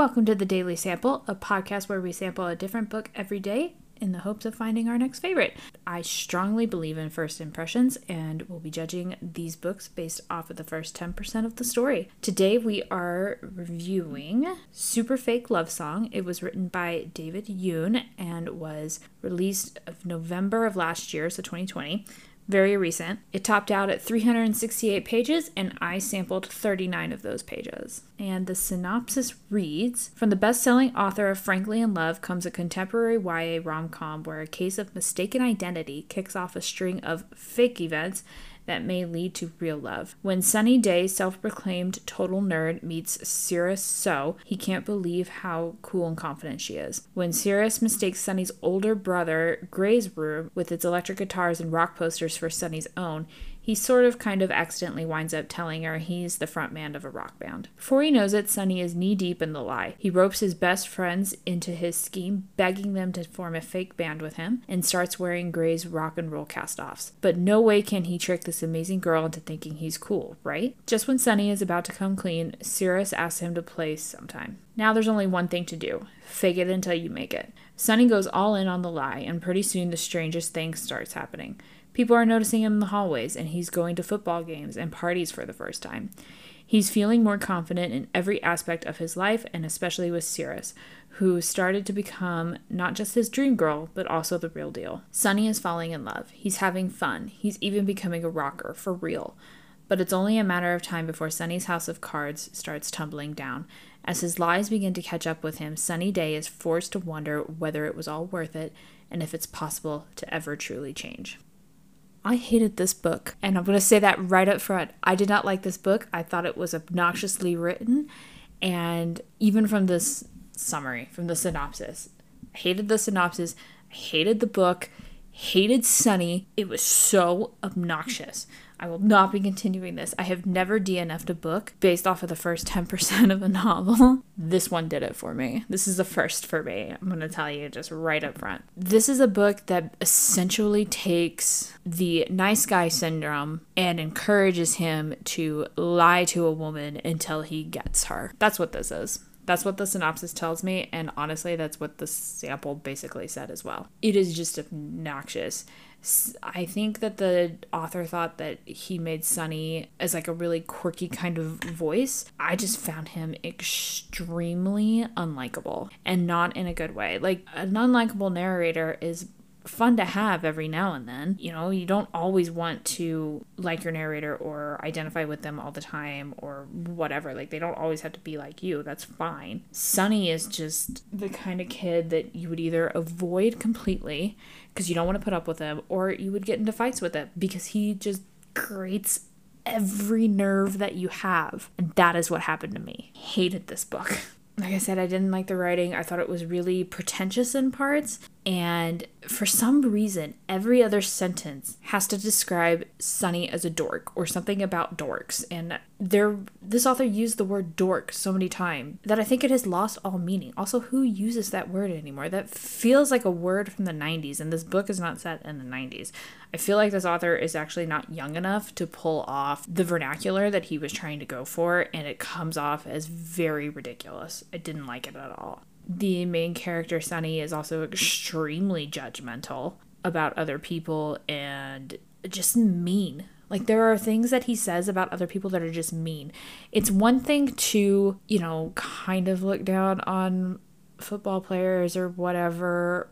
Welcome to the Daily Sample, a podcast where we sample a different book every day in the hopes of finding our next favorite. I strongly believe in first impressions and will be judging these books based off of the first 10% of the story. Today we are reviewing Super Fake Love Song. It was written by David Yoon and was released of November of last year, so 2020 very recent. It topped out at 368 pages, and I sampled 39 of those pages. And the synopsis reads From the best selling author of Frankly in Love comes a contemporary YA rom com where a case of mistaken identity kicks off a string of fake events that may lead to real love. When Sunny Dae, self proclaimed total nerd, meets Cirrus Soh, he can't believe how cool and confident she is. When Cirrus mistakes Sunny's older brother, Gray's room, with its electric guitars and rock posters for Sunny's own, he sort of kind of accidentally winds up telling her he's the front man of a rock band. Before he knows it, Sunny is knee deep in the lie. He ropes his best friends into his scheme, begging them to form a fake band with him, and starts wearing Gray's rock and roll cast offs. But no way can he trick this amazing girl into thinking he's cool, right? Just when Sunny is about to come clean, Cirrus asks him to play sometime. Now there's only one thing to do fake it until you make it. Sunny goes all in on the lie, and pretty soon the strangest thing starts happening. People are noticing him in the hallways, and he's going to football games and parties for the first time. He's feeling more confident in every aspect of his life, and especially with Cirrus, who started to become not just his dream girl, but also the real deal. Sunny is falling in love. He's having fun. He's even becoming a rocker, for real. But it's only a matter of time before Sunny's house of cards starts tumbling down. As his lies begin to catch up with him, Sunny Dae is forced to wonder whether it was all worth it and if it's possible to ever truly change. I hated this book. And I'm going to say that right up front. I did not like this book. I thought it was obnoxiously written. And even from this summary, from the synopsis, I hated the synopsis. I hated the book. Hated Sunny. It was so obnoxious. I will not be continuing this. I have never DNF'd a book based off of the first 10% of a novel. This one did it for me. This is the first for me. I'm going to tell you just right up front. This is a book that essentially takes the nice guy syndrome and encourages him to lie to a woman until he gets her. That's what this is. That's what the synopsis tells me, and honestly, that's what the sample basically said as well. It is just obnoxious. I think that the author thought that he made Sunny as like a really quirky kind of voice. I just found him extremely unlikable and not in a good way. Like an unlikable narrator is fun to have every now and then. You know, you don't always want to like your narrator or identify with them all the time or whatever. Like, they don't always have to be like you. That's fine. Sunny is just the kind of kid that you would either avoid completely because you don't want to put up with him or you would get into fights with him because he just grates every nerve that you have. And that is what happened to me. Hated this book. Like I said, I didn't like the writing. I thought it was really pretentious in parts. And for some reason, every other sentence has to describe Sunny as a dork or something about dorks. And there, this author used the word dork so many times that I think it has lost all meaning. Also, who uses that word anymore? That feels like a word from the 90s, and this book is not set in the 90s. I feel like this author is actually not young enough to pull off the vernacular that he was trying to go for, and it comes off as very ridiculous. I didn't like it at all the main character, Sunny, is also extremely judgmental about other people and just mean. Like, there are things that he says about other people that are just mean. It's one thing to, you know, kind of look down on football players or whatever,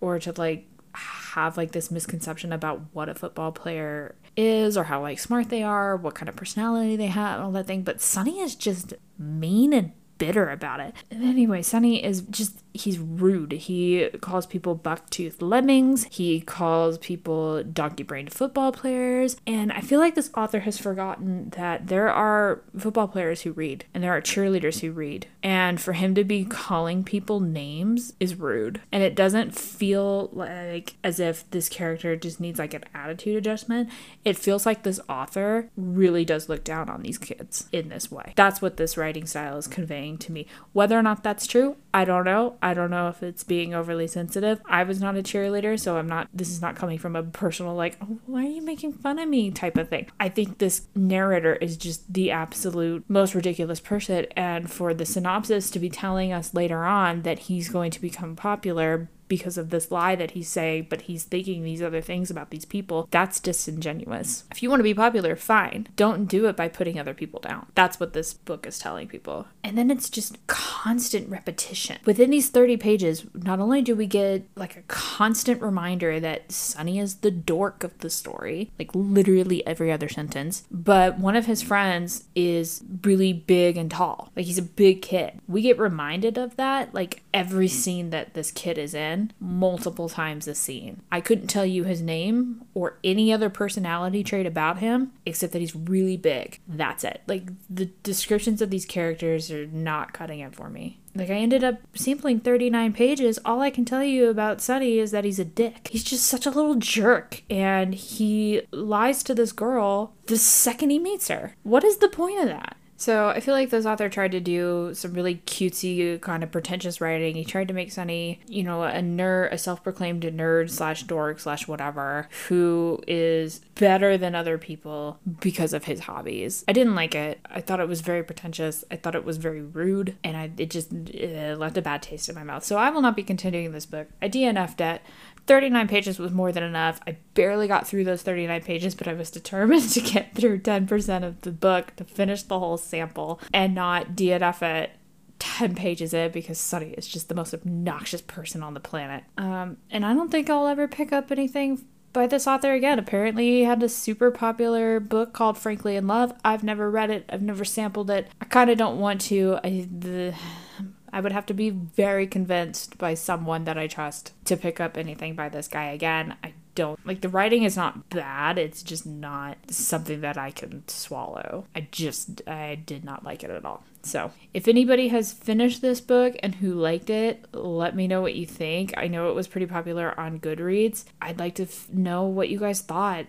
or to like have like this misconception about what a football player is or how like smart they are, what kind of personality they have, all that thing. But Sunny is just mean and bitter about it. Anyway, Sunny is just he's rude. He calls people buck-toothed lemmings. He calls people donkey-brained football players. And I feel like this author has forgotten that there are football players who read and there are cheerleaders who read. And for him to be calling people names is rude. And it doesn't feel like as if this character just needs like an attitude adjustment. It feels like this author really does look down on these kids in this way. That's what this writing style is conveying to me. Whether or not that's true, I don't know. I don't know if it's being overly sensitive. I was not a cheerleader, so I'm not, this is not coming from a personal, like, oh, why are you making fun of me type of thing. I think this narrator is just the absolute most ridiculous person. And for the synopsis to be telling us later on that he's going to become popular because of this lie that he's saying, but he's thinking these other things about these people, that's disingenuous. If you want to be popular, fine. Don't do it by putting other people down. That's what this book is telling people. And then it's just constant repetition. Within these 30 pages, not only do we get like a constant reminder that Sunny is the dork of the story, like literally every other sentence, but one of his friends is really big and tall. Like he's a big kid. We get reminded of that like every scene that this kid is in multiple times a scene. I couldn't tell you his name or any other personality trait about him except that he's really big. That's it. Like the descriptions of these characters are not cutting it for me. Like I ended up sampling 39 pages. All I can tell you about Sunny is that he's a dick. He's just such a little jerk and he lies to this girl the second he meets her. What is the point of that? So I feel like this author tried to do some really cutesy kind of pretentious writing. He tried to make Sunny, you know, a nerd, a self-proclaimed nerd slash dork slash whatever, who is better than other people because of his hobbies. I didn't like it. I thought it was very pretentious. I thought it was very rude, and I it just it left a bad taste in my mouth. So I will not be continuing this book. I DNF'd it. 39 pages was more than enough. I barely got through those 39 pages, but I was determined to get through 10% of the book to finish the whole sample and not DNF it 10 pages in because Sunny is just the most obnoxious person on the planet. Um, and I don't think I'll ever pick up anything by this author again. Apparently, he had a super popular book called Frankly in Love. I've never read it, I've never sampled it. I kind of don't want to. I, the, I would have to be very convinced by someone that I trust to pick up anything by this guy again. I don't like the writing is not bad, it's just not something that I can swallow. I just I did not like it at all. So, if anybody has finished this book and who liked it, let me know what you think. I know it was pretty popular on Goodreads. I'd like to f- know what you guys thought.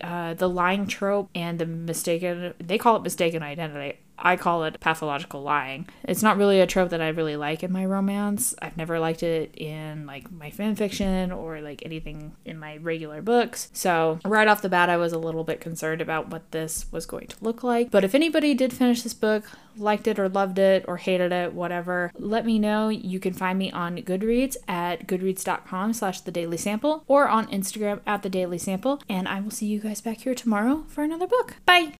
Uh, the lying trope and the mistaken, they call it mistaken identity. I call it pathological lying. It's not really a trope that I really like in my romance. I've never liked it in like my fan fiction or like anything in my regular books. So, right off the bat, I was a little bit concerned about what this was going to look like. But if anybody did finish this book, liked it or loved it or hated it, whatever, let me know. You can find me on Goodreads at goodreads.com slash the daily sample or on Instagram at the daily sample. And I will see you guys back here tomorrow for another book. Bye!